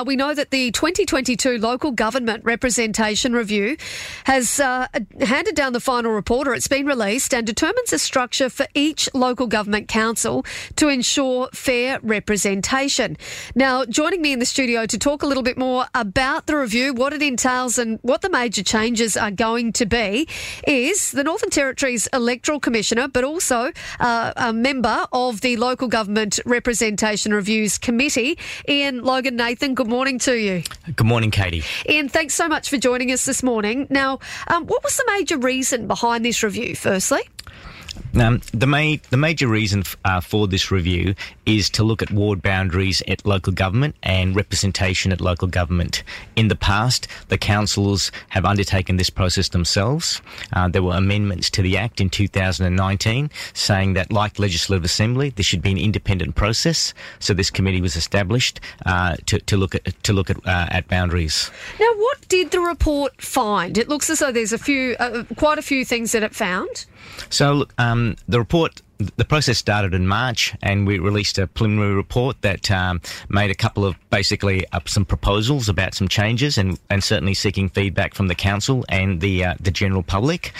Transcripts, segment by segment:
uh, we know that the 2022 Local Government Representation Review has uh, handed down the final report, or it's been released, and determines a structure for each local government council to ensure fair representation. Now, joining me in the studio to talk a little bit more about the review, what it entails, and what the major changes are going to be, is the Northern Territory's Electoral Commissioner, but also uh, a member of the Local Government Representation Reviews Committee, Iain Loganathan. Good morning to you. Good morning, Katie. Iain, thanks so much for joining us this morning. Now, um, what was the major reason behind this review, firstly? Um, the, ma- the major reason f- uh, for this review is to look at ward boundaries at local government and representation at local government. In the past, the councils have undertaken this process themselves. Uh, there were amendments to the Act in 2019 saying that, like Legislative Assembly, this should be an independent process. So this committee was established uh, to, to look at to look at uh, at boundaries. Now, what did the report find? It looks as though there's a few, uh, quite a few things that it found. So, um, the report the process started in March, and we released a preliminary report that um, made a couple of basically uh, some proposals about some changes, and, and certainly seeking feedback from the council and the uh, the general public.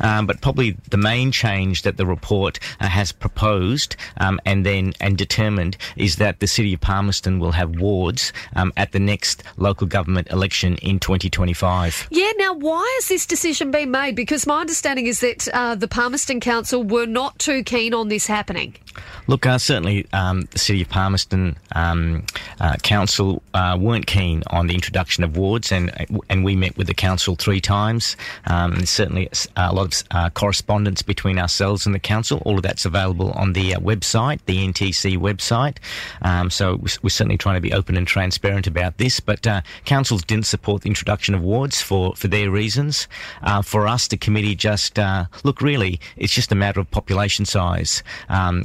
Um, but probably the main change that the report uh, has proposed um, and then and determined is that the city of Palmerston will have wards um, at the next local government election in 2025. Yeah. Now, why has this decision been made? Because my understanding is that uh, the Palmerston Council were not too keen on this happening. Look, uh, certainly um, the City of Palmerston um, uh, Council uh, weren't keen on the introduction of wards, and and we met with the council three times. Um, certainly a lot of uh, correspondence between ourselves and the council. All of that's available on the uh, website, the NTC website. Um, so we're certainly trying to be open and transparent about this. But uh, councils didn't support the introduction of wards for for their reasons. for us, the committee just look really, it's just a matter of population size. Um,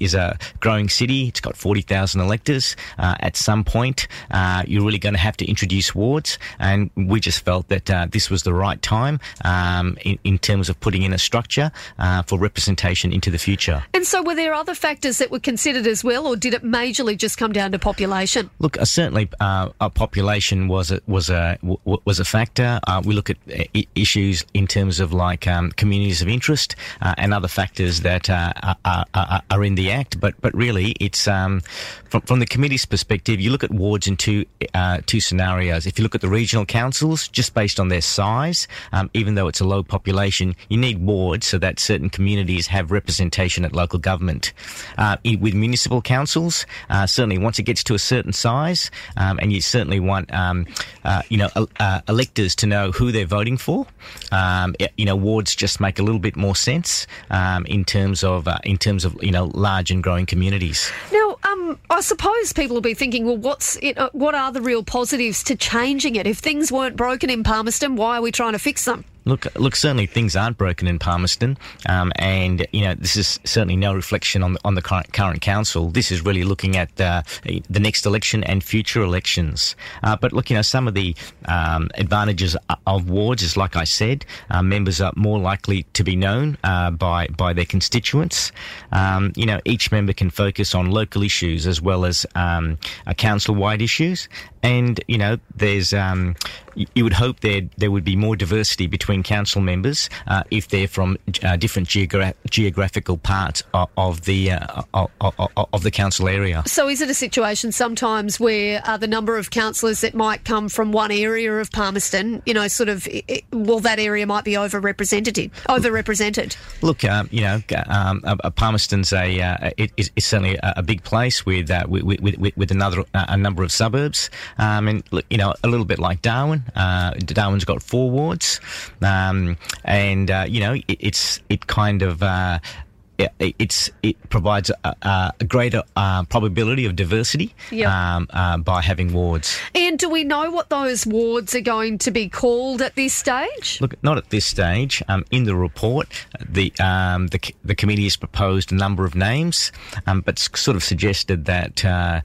Is a growing city. It's got 40,000 electors. Uh, at some point, uh, you're really going to have to introduce wards. And we just felt that uh, this was the right time um, in, in, terms of putting in a structure uh, for representation into the future. And so, were there other factors that were considered as well, or did it majorly just come down to population? Look, uh, certainly, uh, population was a, was a was a factor. we look at issues in terms of like um, communities of interest and other factors that are, are, are, in the Act, but but really it's um, from, from the committee's perspective. You look at wards in two uh, two scenarios. If you look at the regional councils, just based on their size, um, even though it's a low population, you need wards so that certain communities have representation at local government. Uh, with municipal councils, uh, certainly once it gets to a certain size, um, and you certainly want um, uh, you know uh, electors to know who they're voting for. Um, you know wards just make a little bit more sense um, in terms of uh, in terms of you know large and growing communities. Now, um, I suppose people will be thinking, well, what's it, uh, what are the real positives to changing it? If things weren't broken in Palmerston, why are we trying to fix them? Look, look. Certainly, things aren't broken in Palmerston, um, and you know this is certainly no reflection on the, on the current, current council. This is really looking at uh, the next election and future elections. Uh, but look, you know, some of the um, advantages of wards is, like I said, uh, members are more likely to be known uh, by by their constituents. Um, you know, each member can focus on local issues as well as um, council-wide issues, and you know, there's um, you would hope there there would be more diversity between council members uh, if they're from uh, different geogra- geographical parts of, of the uh, of, of, the council area. So, is it a situation sometimes where uh, the number of councillors that might come from one area of Palmerston, you know, sort of, it, well, that area might be overrepresented? Overrepresented. Look, um, you know, um, Palmerston's a uh, it, it's certainly a, big place with, uh, with, with, with another a number of suburbs, um, and you know, a little bit like Darwin. Darwin's got four wards. Um, and uh, you know, it, it's it kind of uh, it's it provides a, a greater uh, probability of diversity yep. um, uh, by having wards. And do we know what those wards are going to be called at this stage? Look, not at this stage. Um, in the report, the, um, the the committee has proposed a number of names, um, but sort of suggested that. Uh,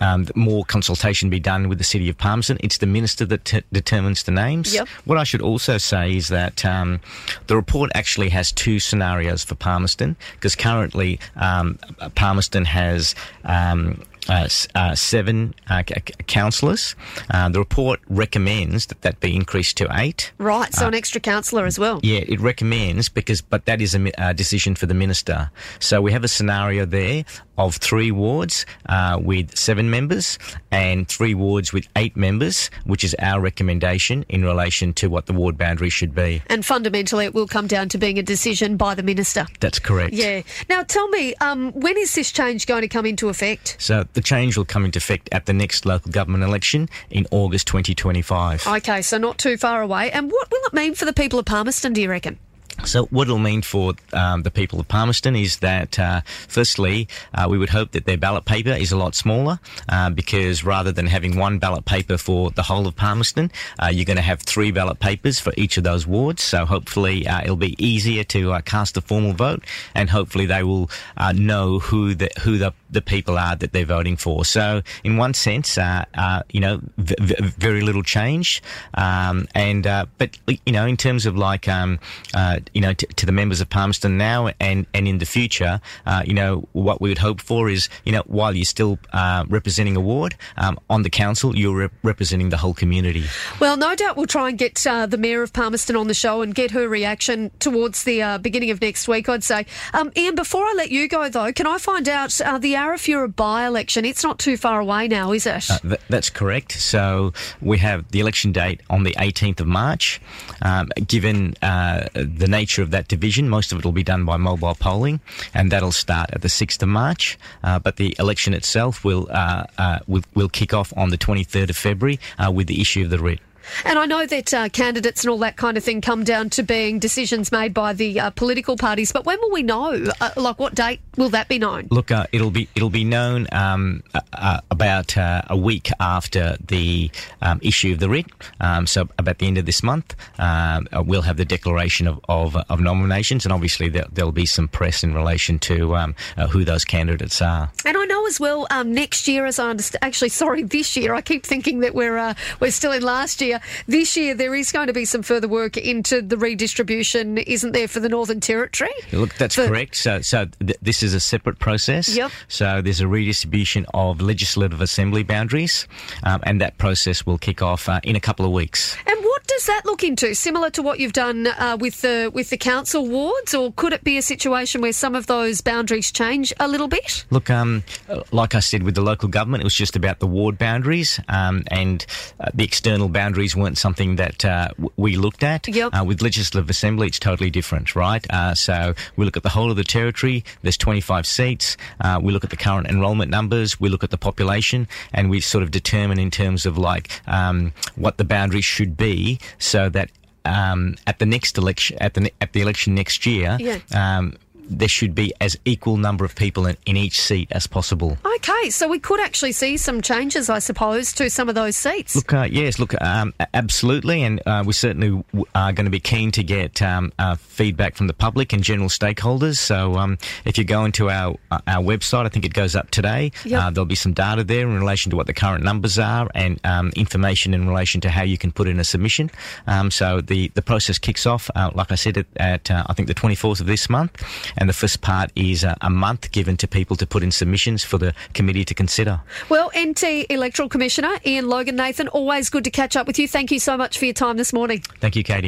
um, more consultation be done with the City of Palmerston. It's the Minister that t- determines the names. Yep. What I should also say is that um, the report actually has two scenarios for Palmerston because currently um, Palmerston has um, uh, uh, seven uh, c- councillors. Uh, the report recommends that that be increased to eight. Right, so an extra councillor as well. Yeah, it recommends because, but that is a uh, decision for the minister. So we have a scenario there of three wards uh, with seven members and three wards with eight members, which is our recommendation in relation to what the ward boundary should be. And fundamentally, it will come down to being a decision by the minister. That's correct. Yeah. Now, tell me, um, when is this change going to come into effect? So the change will come into effect at the next local government election in August 2025. Okay, so not too far away. And what will it mean for the people of Palmerston, do you reckon? So, what it'll mean for um, the people of Palmerston is that, uh, firstly, uh, we would hope that their ballot paper is a lot smaller uh, because rather than having one ballot paper for the whole of Palmerston, uh, you're going to have three ballot papers for each of those wards. So, hopefully, uh, it'll be easier to uh, cast a formal vote, and hopefully, they will know who the who the, the people are that they're voting for. So, in one sense, you know, v- v- very little change, um, and but you know, in terms of like um, you know, t- to the members of Palmerston now and, and in the future, uh, you know, what we would hope for is, you know, while you're still uh, representing a ward um, on the council, you're rep- representing the whole community. Well, no doubt we'll try and get uh, the Mayor of Palmerston on the show and get her reaction towards the uh, beginning of next week, I'd say. Um, Iain, before I let you go, though, can I find out uh, the Arafura by election? It's not too far away now, is it? Uh, th- that's correct. So we have the election date on the 18th of March. Um, given the nature of that division. Most of it will be done by mobile polling, and that'll start at the 6th of March. Uh, but the election itself will, uh, uh, will, will kick off on the 23rd of February uh, with the issue of the writ. And I know that uh, candidates and all that kind of thing come down to being decisions made by the uh, political parties. But when will we know? Uh, like, what date will that be known? Look, uh, it'll be it'll be known um, uh, uh, about a week after the um, issue of the writ. Um, so about the end of this month, um, we'll have the declaration of, of, of nominations, and obviously there, will be some press in relation to um, who those candidates are. And I know as well um, next year, as I understand, actually, sorry, this year. I keep thinking that we're we're still in last year This year, there is going to be some further work into the redistribution, isn't there, for the Northern Territory? Look, that's correct. So, so th- this is a separate process. Yep. So there's a redistribution of legislative assembly boundaries, um, and that process will kick off uh, in a couple of weeks. And what does that look into? Similar to what you've done uh, with the with the council wards, or could it be a situation where some of those boundaries change a little bit? Look, um, like I said, with the local government, it was just about the ward boundaries, um, and uh, the external boundaries weren't something that uh, we looked at. Yep. Uh, with legislative assembly, it's totally different, right? Uh, so we look at the whole of the territory. There's 25 seats. Uh, we look at the current enrolment numbers. We look at the population, and we sort of determine in terms of like um, what the boundaries should be so that um, at the next election, at the at the election next year, yeah. um, there should be as equal number of people in, in, each seat as possible. Okay, so we could actually see some changes, I suppose, to some of those seats. Look, uh, yes, look, um, absolutely, and uh, we certainly are going to be keen to get um, uh, feedback from the public and general stakeholders. So, um, if you go into our uh, our website, I think it goes up today. Yep. Uh, there'll be some data there in relation to what the current numbers are and um, information in relation to how you can put in a submission. Um, so the the process kicks off, uh, like I said, at, at I think the 24th of this month and the first part is a, a, month given to people to put in submissions for the committee to consider. Well, NT Electoral Commissioner Iain Loganathan, always good to catch up with you. Thank you so much for your time this morning. Thank you, Katie.